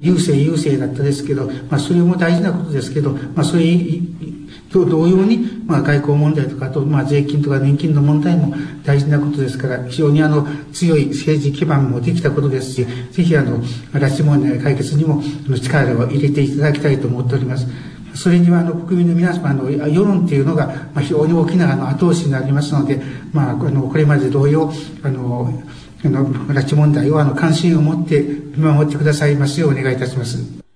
優勢優勢だったですけど、まあ、それも大事なことですけど、まあ、それと同様に、まあ、外交問題とか、あと、まあ、税金とか年金の問題も大事なことですから、非常にあの、強い政治基盤もできたことですし、ぜひあの、拉致問題解決にも力を入れていただきたいと思っております。それにはあの国民の皆様の世論っていうのが、まあ、非常に大きなあの後押しになりますので、まあ、あのこれまで同様あのあの拉致問題をあの関心を持って見守ってくださいますようお願いいたします。